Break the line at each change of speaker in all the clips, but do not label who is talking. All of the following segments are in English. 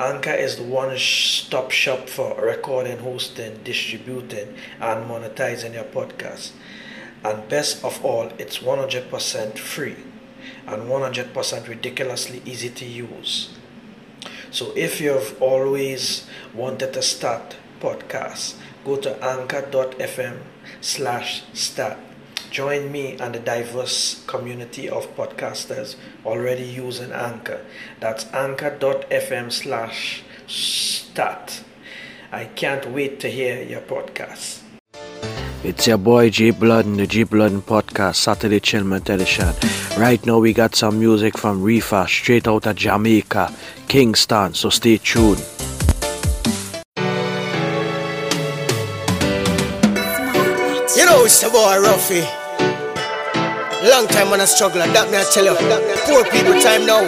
Anchor is the one stop shop for recording, hosting, distributing, and monetizing your podcast. And best of all, it's 100% free and 100% ridiculously easy to use. So if you've always wanted to start podcast, go to anchor.fm slash start Join me and the diverse community of podcasters already using Anchor. That's anchor.fm slash start. I can't wait to hear your podcast.
It's your boy G Blood and the G Blood Podcast, Saturday Chillment Edition. Right now we got some music from Reefa straight out of Jamaica, Kingston, so stay tuned.
You know it's the boy Ruffi. Long time on a struggle, that me I tell you. Poor people time now.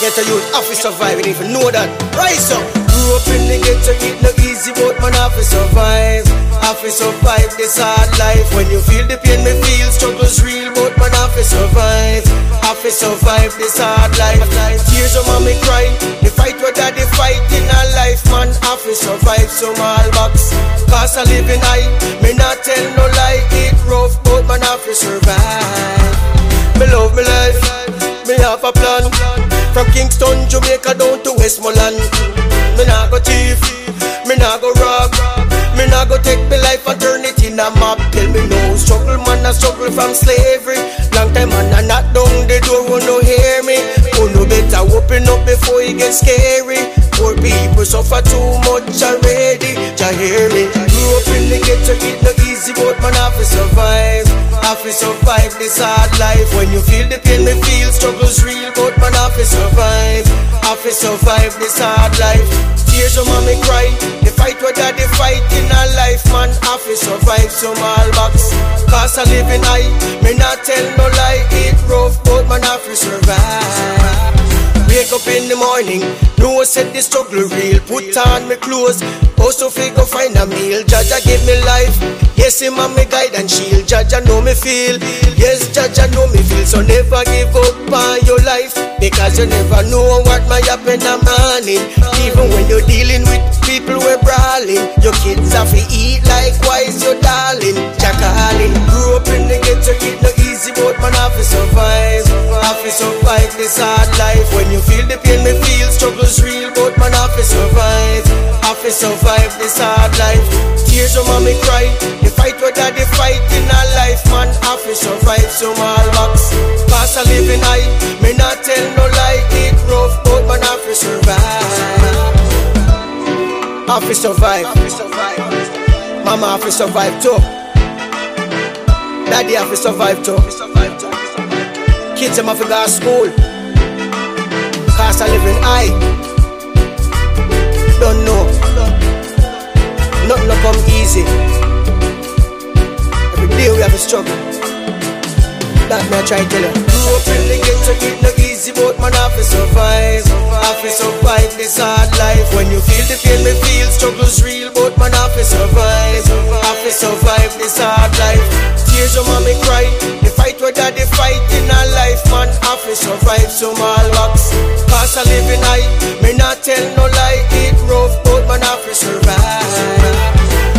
Get a youth to survive, and even know that. Rise up. Up in the ghetto, it no easy, but man have to survive. Have to survive this hard life. When you feel the pain, me feel struggles real, but man have to survive. Have to survive this hard life. Tears of mommy cry. The fight what daddy fight in a life, man have to survive some all box. Cause I live in high, me not tell no lie, it rough, but man have to survive. Me love me life, me have a plan. From Kingston, Jamaica down to Westmoreland. A map. Tell me no struggle, man, I struggle from slavery. Long time man, I knock down the door, who no hear me. Oh, no better open up before it get scary. Poor people suffer too much already. Ya hear me? Grew up in the ghetto, it no easy, but man, have to survive. Have to survive this hard life. When you feel the pain, me feel struggles real, but man, have to survive. Have to survive this hard life. Tears of mommy cry. The fight what daddy fight in a life, man. Have to survive some all box. Cause I live in high. Me not tell no lie. It rough, but man, have to survive. Wake up in the morning, know said the struggle real. Put on my clothes, also figure find a meal. Jaja give me life, yes him and me guide and shield. Jaja know me feel, yes Jaja know me feel. So never give up on your life, because you never know what might happen the morning. Even when you're dealing with people we're brawling, your kids have to eat likewise your darling. Jackalin grew up in the ghetto, it no easy, but man have to survive. Survive this hard life when you feel the pain, me feel struggles real, but man, I to survive. I to survive this hard life. Tears of mommy cry. The fight what daddy fight in our life, man, I to survive some all box. Cause I live in high, me not tell no lie, it rough, but man, I to survive. I to survive. Mama have to survive too. Daddy have to survive too. Kids them have to go to school. I live in high. Don't know. Nothing no come easy. Every day we have a struggle. That me I try to tell you. Grew up in the ghetto, it no easy, but man have to survive. Have to survive this hard life. When you feel the pain, me feel struggles real, but man have to survive. Have to survive this hard life. Tears of mommy cry. The fight what daddy fight in a life, man have to survive some all box. Cause I live in high, me not tell no lie, it rough, but man have to survive.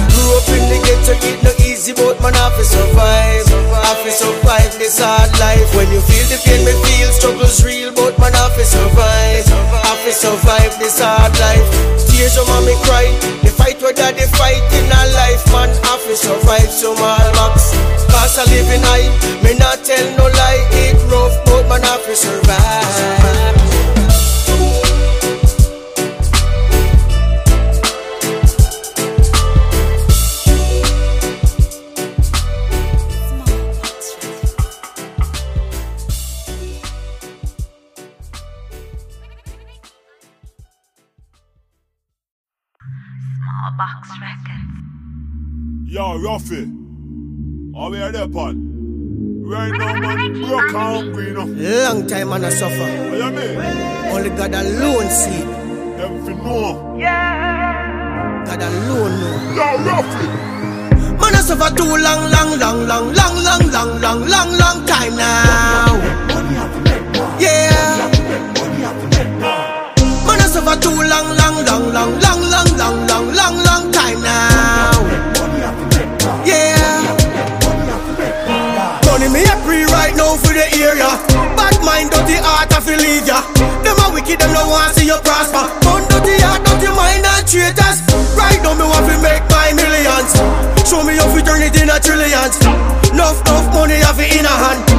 Grew up in the ghetto, it no easy, but man have to survive. Have to survive this hard life. When you feel the pain, me feel struggles real, but man have to survive. Have to survive this hard life. Tears of mommy cry. The fight what daddy fight in a life, man have to survive some all box. Cause I live in high, me not tell no lie, it rough, but man have to survive.
Yo, Ruffi. Are we there, pan? Right now, man, broke hungry, you know.
Long time man I suffer.
What you mean?
Only God alone see.
Them fi know.
God alone know.
Yo, Ruffi.
Man I suffer too long, long, long, long, long, long, long, long, long, long time now. Yeah. Man I suffer too long, long, long, long, long, long, long, long, long, long time now. Right now for the area. Bad mind, dirty heart, I feel leave ya. Them a wicked, them no want see you prosper. Gun dirty heart, dirty mind and traitors. Right now me want to make my millions. Show me how to turn it in a trillions. Enough, enough money have it in a hand.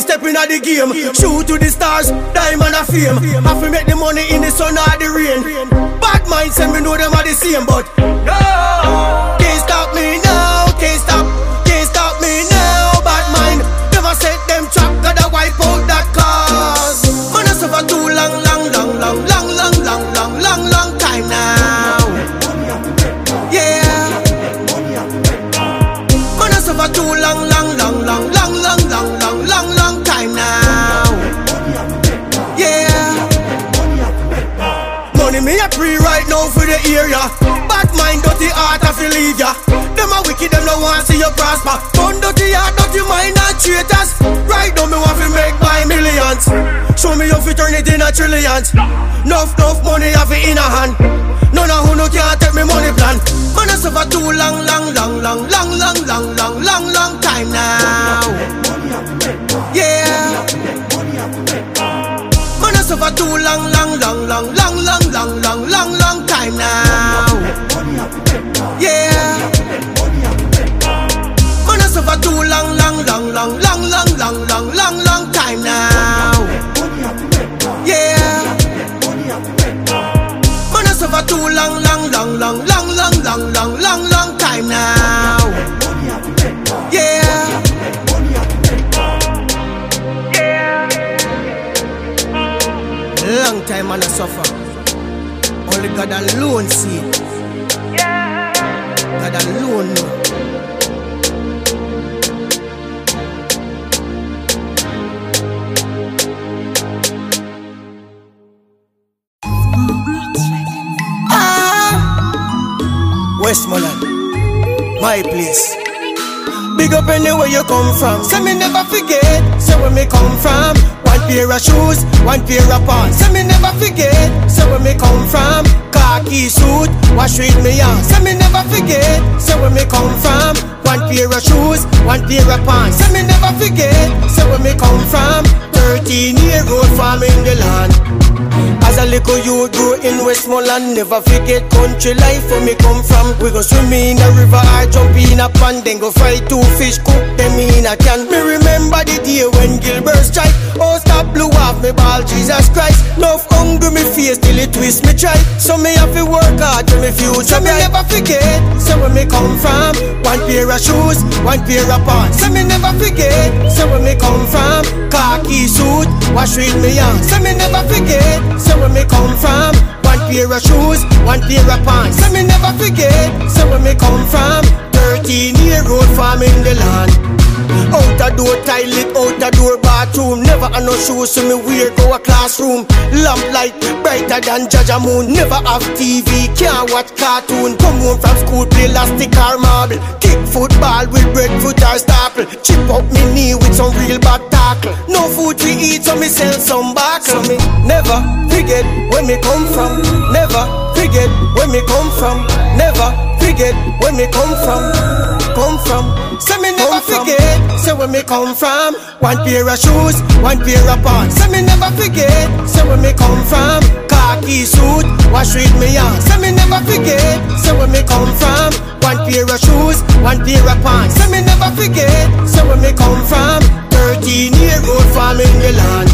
From stepping at the game. Shoot to the stars, diamond of fame. Have to make the money in the sun or the rain. Bad mind say me know them are the same, but no, can't stop me now, can't stop, can't stop me now. Bad mind never set them trap, gotta wipe out that me a free right now for the area. Bad mind, dirty heart, I feel leave ya. Them a wicked, them no want see you prosper. Gun dirty heart, dirty mind and traitors. Right now me want to make my millions. Show me how to turn it in a trillions. Enough, enough money have it in a hand. None of who no can take me money plan. Man I suffer too long, long, long, long, long, long, long, long, long, long time now. Yeah. I suffer too long, long, long, long, long, long, long, long, long, long time now. Yeah. Man I suffer too long, long, long, long, long, long, long, long, long, long time now. Yeah. Man I suffer too long, long, long, long, long, long, long, long, long, long time now. Long time man I suffer. Only God alone see. God alone know. Ah, Westmoreland, my place. Big up anywhere you come from. Say me never forget. Say where me come from. Pair of shoes, one pair of pants. Say me never forget. Say where me come from. Khaki suit, wash with me on. Say me never forget. Say where me come from. One pair of shoes, one pair of pants. Say me never forget. Say where me come from. 13 year old farm in the land. As a little youth grew in Westmoreland Never forget country life where me come from. We go swim in a river or jump in a pond Then go fry two fish, cook them in a can. Me remember the day when Gilbert strike Oh stop blew off me ball, Jesus Christ. Hungry me face till it twist me try. So me have to work hard to me future. So me never forget, so where me come from? One pair of shoes, one pair of pants. So me never forget, so where me come from? Khaki suit, wash with me on So me never forget, so where me come from? One pair of shoes, one pair of pants. So me never forget, so where me come from? 13 year old farm in the land out a door toilet, out a door bathroom. Never have no shoes so me wear go a classroom. Lamp light brighter than Jaja Moon. Never have TV, can't watch cartoon. Come home from school, play elastic or marble. Kick football with breadfruit or staple. Chip up me knee with some real bad tackle. No food to eat so me sell some back. So me never forget where me come from. Never forget where me come from. Never forget where me come from. Come from Say me never forget. Say where me come from. One pair of shoes One pair of pants. Say me never forget. Say where me come from. Khaki suit Wash with me on Say me never forget. Say where me come from. One pair of shoes One pair of pants. Say me never forget. Say where me come from. 13 year old farm in the land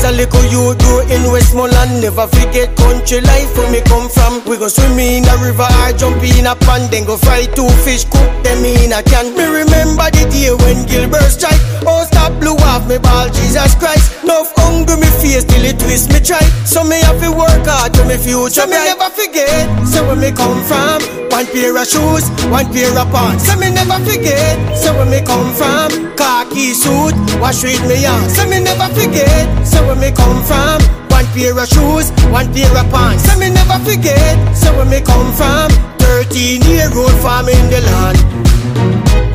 as a little youth grew in Westmoreland, never forget country life where me come from. We go swim in a river or jump in a pond, then go fry two fish, cook them in a can. Me remember the day when Gilbert strike. Oh, stop blew off me ball, Jesus Christ. Enough hungry me face till it twist me try. So me have to work hard to me future. So me never forget, so where me come from. One pair of shoes, one pair of pants. So me never forget, so where me come from. Khaki suit, wash with me on. So me never forget, so where me come from. One pair of shoes, one pair of pants. So me never forget, so where me come from. 13 year old farm in the land.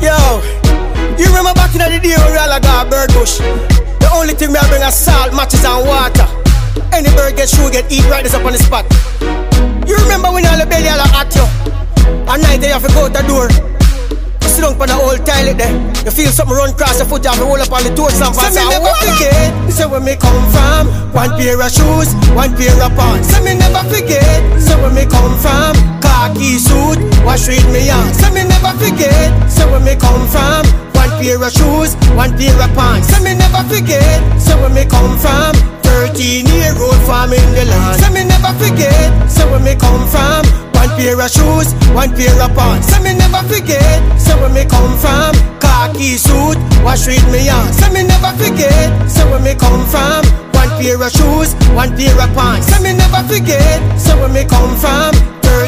Yo, you remember back in the day when we all got bird bush? The only thing we bring is salt, matches, and water. Any bird get shoe get eat right this up on the spot. You remember when all the belly all at you? At night they have to go out the door. Sit down on the old toilet there. You feel something run across your foot, you have to hold up on the toe stamp and say, never forget. Say where me come from. One pair of shoes, one pair of pants. Say me never forget. Say where me come from. Khaki suit, wash with me on. Say me never forget. Say where me come from. One pair of shoes, one pair of pants. Say me never forget. Say where me come from. 13 year old farm in the land. Say me never forget. Say where me come from. One pair of shoes, one pair of pants. Say me never forget. Say where me come from. Khaki suit, wash with me on. Say me never forget. Say where me come from. One pair of shoes, one pair of pants. Say me never forget. Say where me come from.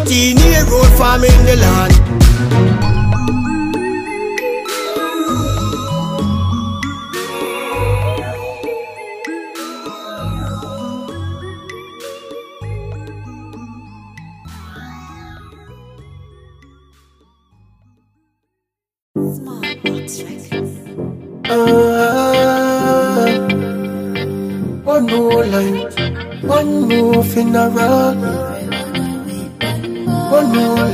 13 year old farm in the land. Funeral, one more.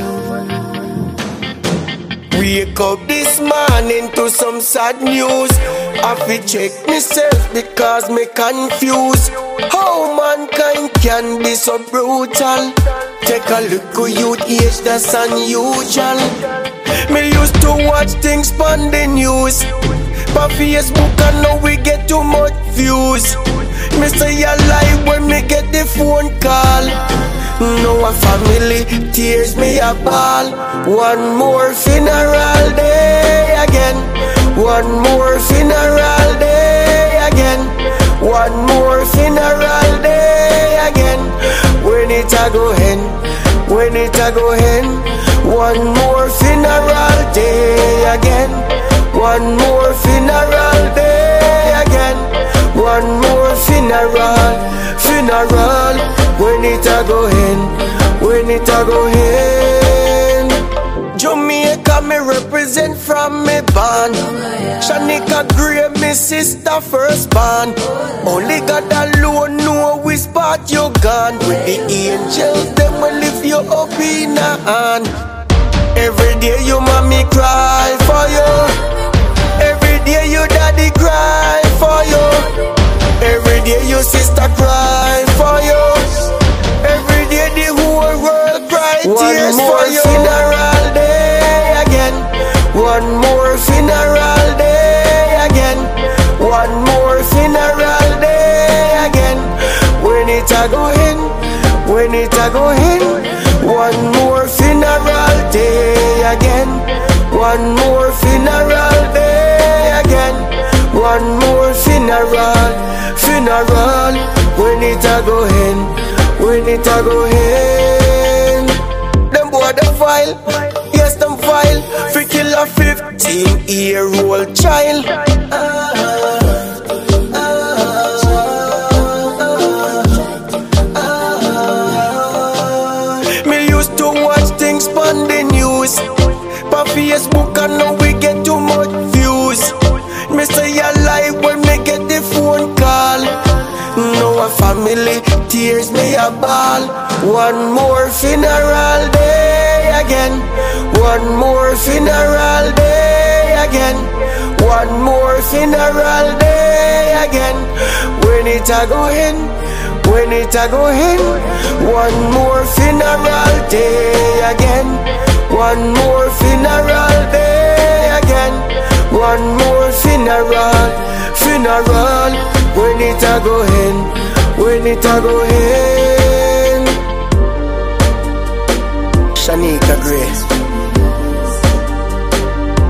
Wake up this morning to some sad news. I fi check myself because me confused. How mankind can be so brutal? Take a look who youth age, that's unusual. Me used to watch things on the news. But Facebook and now we get too much views. Me say I lie when me get the phone call. No a family tears me a ball. One more funeral day again. One more funeral day again. One more funeral day again. When it a go hen, when it a go hen. One more funeral day again. One more funeral funeral, funeral. When it a go hen, when it a go hen. Jamaica me represent from me band. Shanika Gray, me sister first band. Only God alone know we spot you gone. With the angels, them will lift you up in hand. Every day you mommy cry for you. Every day your daddy cry for you. Every day your sister cry for you. Every day the whole world cry tears for you. Funeral. When it a go in, when it a go in. Them boy them file, yes them file. For kill a 15 year old child. Ah, tears me a ball. One more funeral day again. One more funeral day again. One more funeral day again. When it a go in, when it a go in. One more funeral day again. One more funeral day again. One more funeral, funeral. When it a go end? When it a go end? Shanika Grace.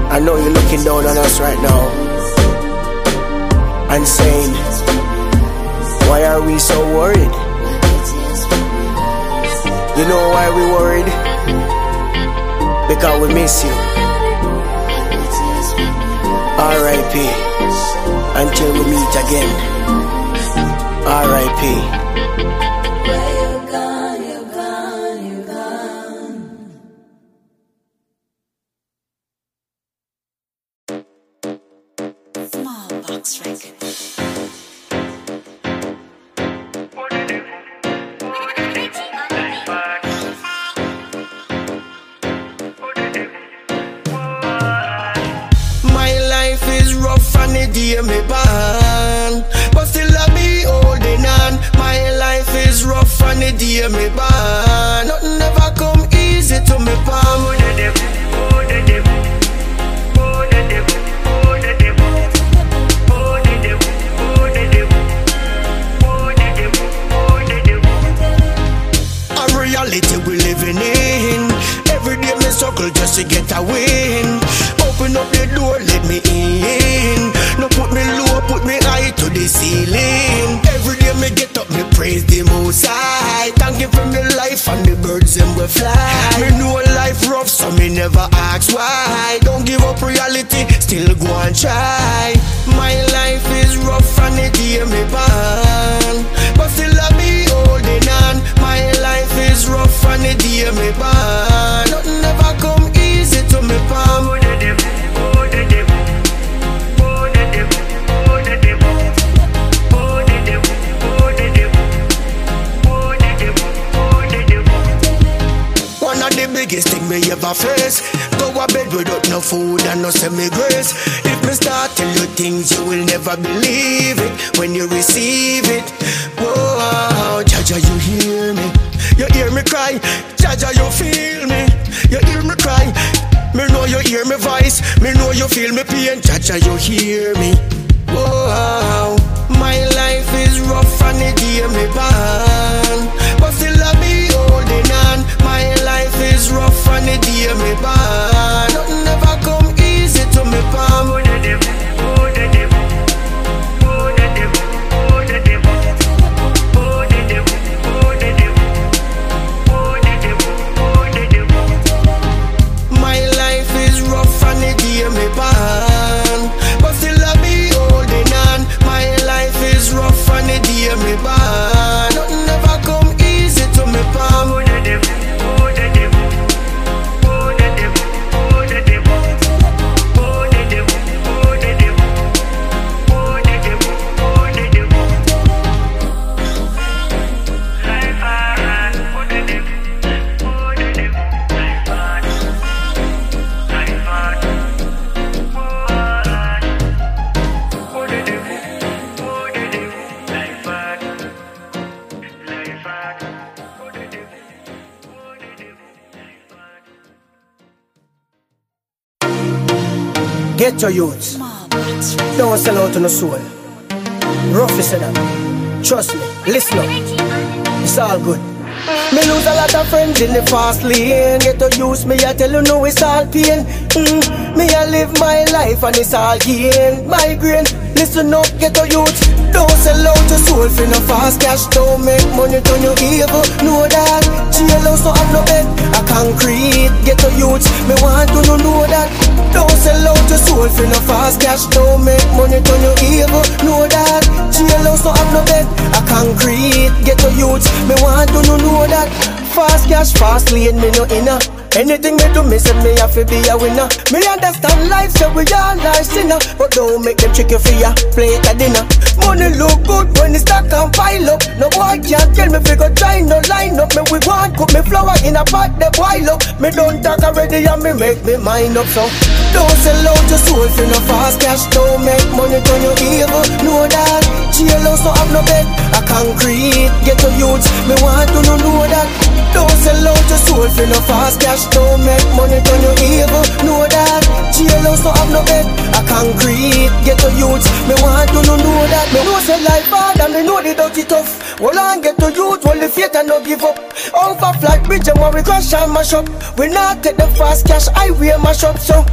I know you're looking down on us right now and saying, Why are we so worried? You know why we worried? Because we miss you. R.I.P. Until we meet again. R.I.P.
Small Box Records.
My life is rough and the day me born But still holding on. My life is rough and the day me born. Nothing ever come easy to me palm A reality we living in. Every day me struggle just to get a win. Open up the door, the ceiling. Every day me get up, me praise the most high. Thank him for me life and the birds them will fly. Me know life rough, so me never ask why. Don't give up reality, still go and try. My bed without no food and no semi grace If me start tell you things you will never believe it When you receive it. Whoa, Jaja you hear me? You hear me cry? Jaja you feel me? You hear me cry? Me know you hear me voice. Me know you feel me pain. Jaja you hear me? Whoa, my life is rough and the day me born Get your youths. Don't sell out on the soul. Rough is that. Trust me. Listen up. It's all good. Me lose a lot of friends in the fast lane. Get to use me, I tell you no, it's all pain. Mm. Me, I live my life and it's all gain. Migraine, listen up, get to youth. Don't sell out your soul for no fast cash. Don't make money turn you evil. Know that. Jail house so have no bed. A concrete, get to youth. Me want to know, know that. Don't sell out your soul for no fast cash. Don't make money turn you evil. Know that. Jail house so have no bed. A concrete, get to youth. Me want to know, know that. Fast cash, fast lane, me no inner. Anything me do, me say me have to be a winner. Me understand life, so we all are sinner. But don't make them trick you for ya plate at dinner. Money look good when the stock can pile up. No boy can't tell me fi go try no line up. Me we want cook me flour in a pot they boil up. Me don't talk already and me make me mind up so. Don't sell out your soul for no fast cash. Don't make money turn you evil. Know that Jailhouse no have no bed, a concrete. Get to youths, me want to know, know that. Don't sell out your soul for no fast cash. Don't make money, turn you evil. Know that. Jailhouse no have no bed, a concrete. Get to youths, me want to know, know that. Me know say life hard and me know the dirty tough. Hold on, get to youth, hold the faith and no give up. Over flat bridge and when we crash and mash up. We not take the fast cash, I wear mash up so.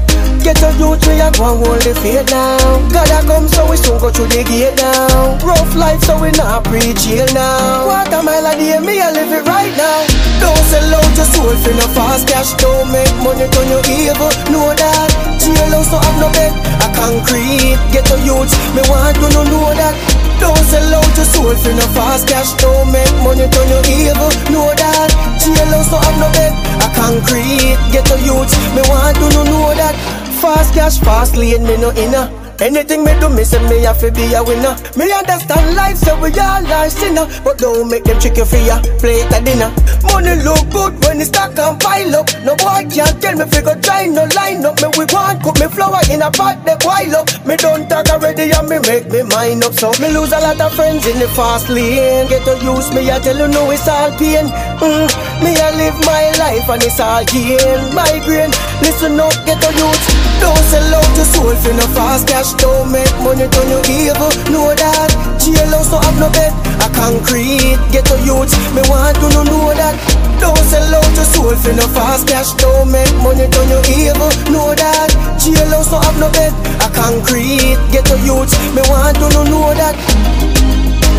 Get to youth, we a go and hold the faith now. God a come so we soon go through the gate now. Rough life so we not preach jail now. Quarter mile a day, me a live it right now. Don't sell out your soul for no fast cash. Don't make money turn you evil. Know that jailhouse no have no bed, a concrete. Get to youths, me want to know that. Don't sell out your soul for no fast cash. Don't make money turn you evil. Know that jailhouse no have no bed, a concrete. Get to youths, me want to know know that. Fast cash, fast lane, me no inner. Anything me do, me say me have to be a winner. Me understand life, so we all are sinner. But don't make them you for ya plate at dinner. Money look good when it stack and pile up. No boy can't tell me figure try no line up. Me we want cook me flour in a pot that boil up. Me don't talk already and me make me mind up. So me lose a lot of friends in the fast lane. Get to use me, I tell you no it's all pain. Mm, me I live my life and it's all gain. Migraine, listen up, get to youth. Don't sell out your soul for no fast cash. Don't make money turn you evil. Know that jailhouse no have no bed, a concrete. Get to youth, me want to know know that. Don't sell out your soul for no fast cash. Don't make money turn you evil. Know that jailhouse no have no bed, a concrete. Get to youth, me want to know know that.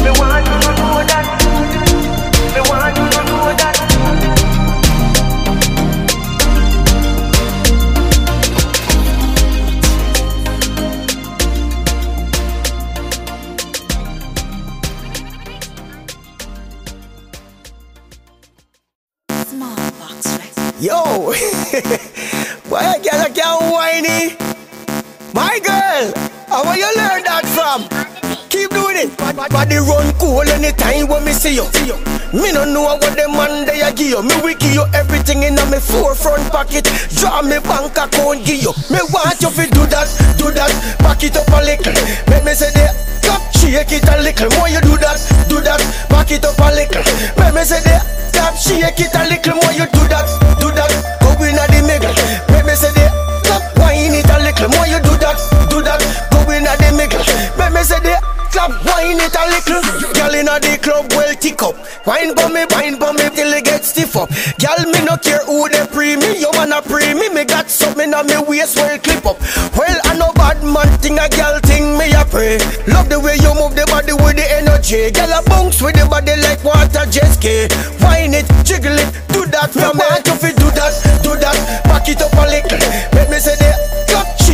Me want see you. Me no know what the man they a give you. Me will give you everything in a me forefront pocket. Draw me bank account give you. Me want you to do that, do that. Back it up a little. Make me say the Clap, shake it a little. More you do that, do that. Back it up a little. Make me say the clap, shake it a little. More you do that, do wine it a little. Girl in the club, well tick up. Wine for me, wine for me till it get stiff up. Girl, me no care who they pre me. You man a pre me. Me got something on me waist well clip up. Well, I know bad man thing a girl thing me a pray. Love the way you move the body with the energy. Girl a bounce with the body like water jet ski. Wine it, jiggle it, do that from me. Want you do that, do that. Back it up a little. Make me say clap,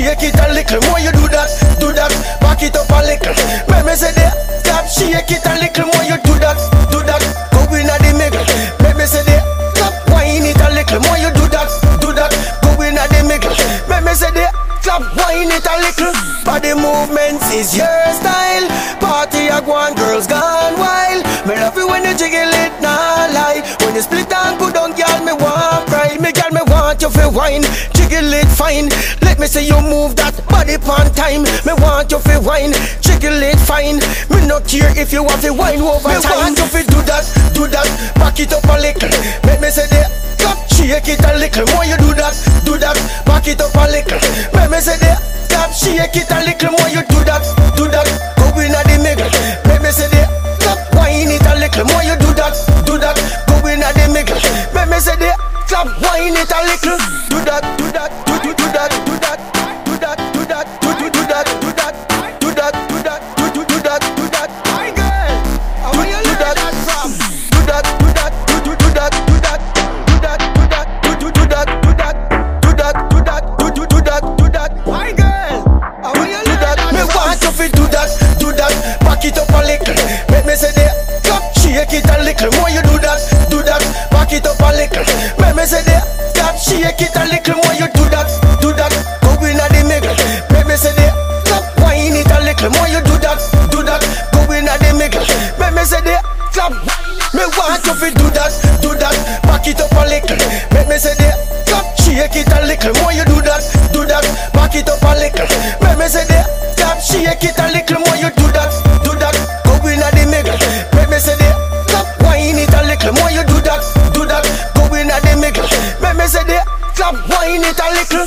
shake it a little. More you do that, do that. Back it up a little. Make me say the clap, shake it a little. More you do that, do that. Go in at the middle. Make me say the clap, wine it a little. More you do that, do that. Go in at the middle. Make me say the clap, wine it a little. Body movements is your style. Party a go on, girls gone wild. Me love you when you jiggle it, nah lie. When you split and put down, girl, me want cry. Me girl, me want you fi wine, jiggle it fine. Let me see you move that body on time. Me want you fi wine, jiggle it fine. Me no care if you want to wine over me time. Me want you fi do that, do that. Back it up a little. Make me say the clap, shake it a little. More you do that, do that. Back it up a little. Make me say the clap, shake it a little. More you do that, do that. Go in at the middle. Make me say the clap, wine it a little. More you do that, do that. Go in the middle. Make me say the clap, wine it a little. Do that, do that, do do do that, do that, do that, do that, do do do that, do that, do that, do that, do do do that, do that. My girl, how will you learn that from? Do that, do that, do do do that, do that, do that, do that, do do do that, do that, do that, do that, do do do that, do that. My girl, how will you learn that? Me want you fi do that, do that. Back it up a little. Make me say the clap, shake it a little. More you do that. Say the clap, shake it a little. More you do that, do that. Go in at the middle. Me say the clap, wine it a little. More you do that, do that. Go in at the middle. Me say the clap. Me want you fi do that, do that. Back it up a little. Me say the clap, shake it a little. More you do that, do that. Back it up a little. Me say the clap, shake it a little. More you do that.
wine it a little.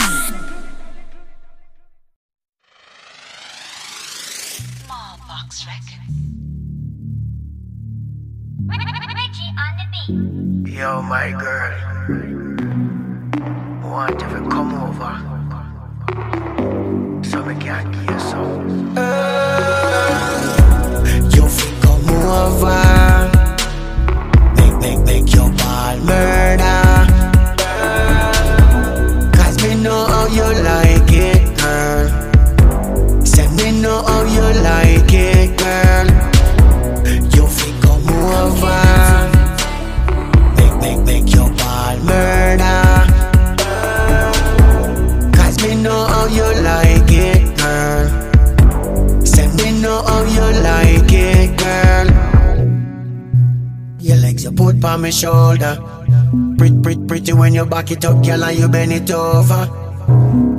Yo, my girl. Want to come over? So we can get some. Uh, yo, come over. Make, make, make your ball murder. On my shoulder. Pretty, pretty, pretty when you back it up, girl, and you bend it over.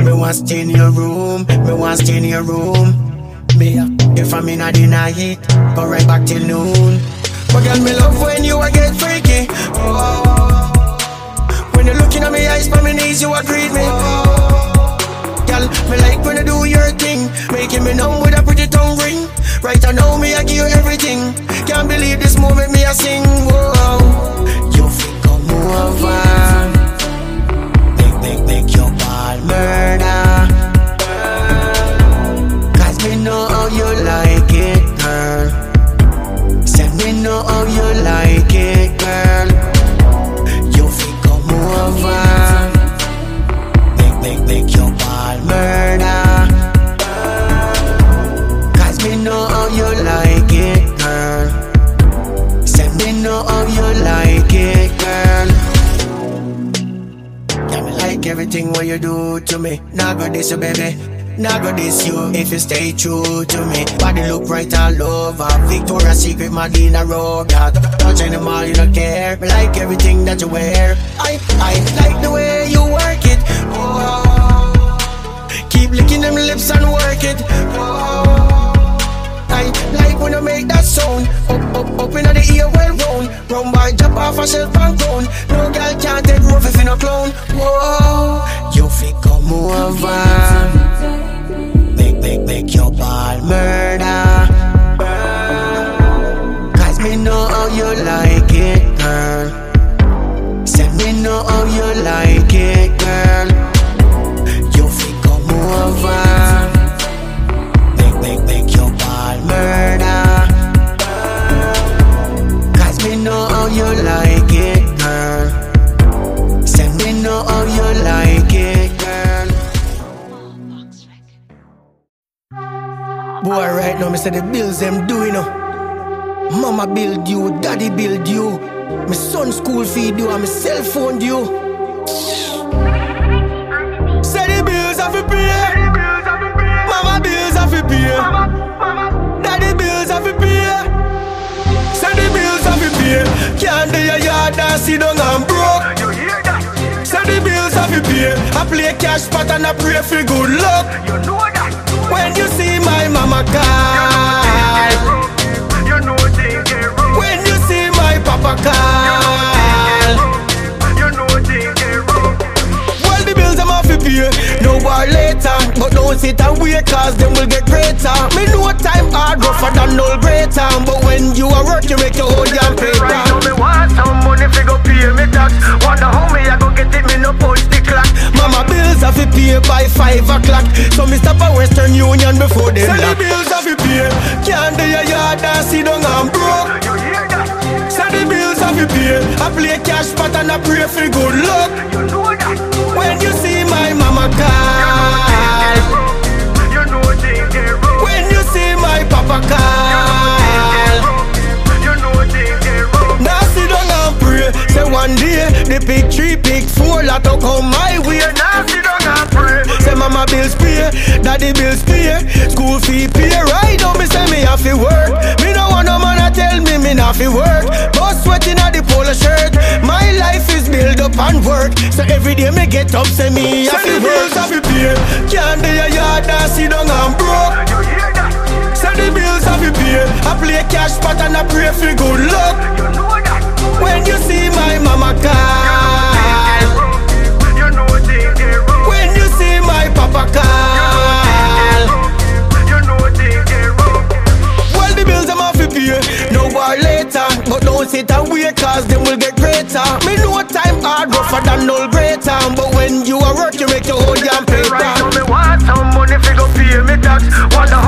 Me want stay in your room, me want stay in your room. Me, uh, if I'm in a dinner heat, go right back till noon. But girl, me love when you a get freaky. Oh. When you're looking at me eyes, by me knees, you a greet me. Oh, Girl, me like when you do your thing, making me numb with a pretty tongue ring. Right now, me I give you everything. Can't believe this moment, me I sing. Whoa, you feel come over. Make, make, make your ball murder. You, baby. Now go this you if you stay true to me. Body look right all over. Victoria's Secret, Madina. Touching them all, you don't care. Me like everything that you wear. I, I like the way you work it. Oh, keep licking them lips and work it. Oh, I like when you make that sound. Up, up, up in the ear, well round. Round by jump off a shelf and ground. No girl can't take rough if you no clown. Whoa, you fi come over. Cash pot and I pray for good luck. You know that. When you see my mama call. Don't sit and wait, cause them will get greater. Me know time hard, rougher than no greater. But when you are work, you make your whole damn
Right now me want some money fi go pay me tax Wonder how me I go get it, me no punch the clock
Mama bills have to pay by five o'clock. So me stop at Western Union before they Say the bills have to pay. Can't do your yard and sit down and broke.
You hear that?
Say the bills have to pay. I play cash pot and I pray for good luck.
You know that?
When you see my mama call.
Things
Now sit down and pray. Say one day the big three, big four, lot to come my way.
Now sit down and pray
Say mama bills pay, daddy bills pay, school fee pay. Right now me say me have to work. Me no want no man to tell me me not fi work. But sweating at the polo shirt. My life is built up and work. So every day me get up, say me have to work. Bills Have to pay. Can't do your yard and sit down and broke. All the bills I be pay. I play cash pot and I pray for good luck. When you see my mama call. When you see my papa call.
Well the bills I'm off to pay.
No war later But don't sit and wait cause them will get greater. Me know time hard rougher than old greater But when you are working make your own damn
pay down Me want some money figure pay me tax. Wonder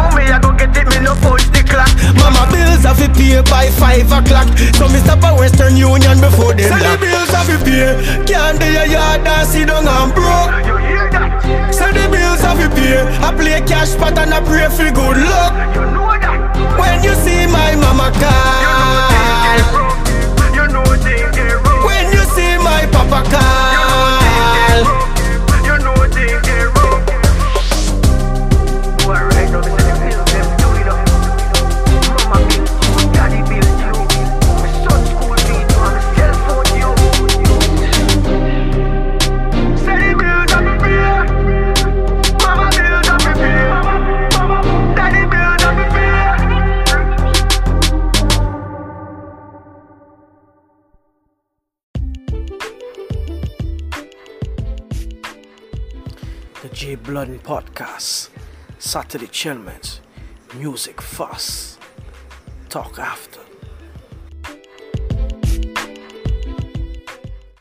pay by five o'clock. So me stop at Western Union before them Say the bills have to pay. Can't do your yard and sit down and broke.
You hear that?
Say the bills have to pay. I play cash pot and I pray for good luck.
You know that?
When you see my mama call.
The J Blood Podcast. Saturday Chillments. Music fast. Talk after.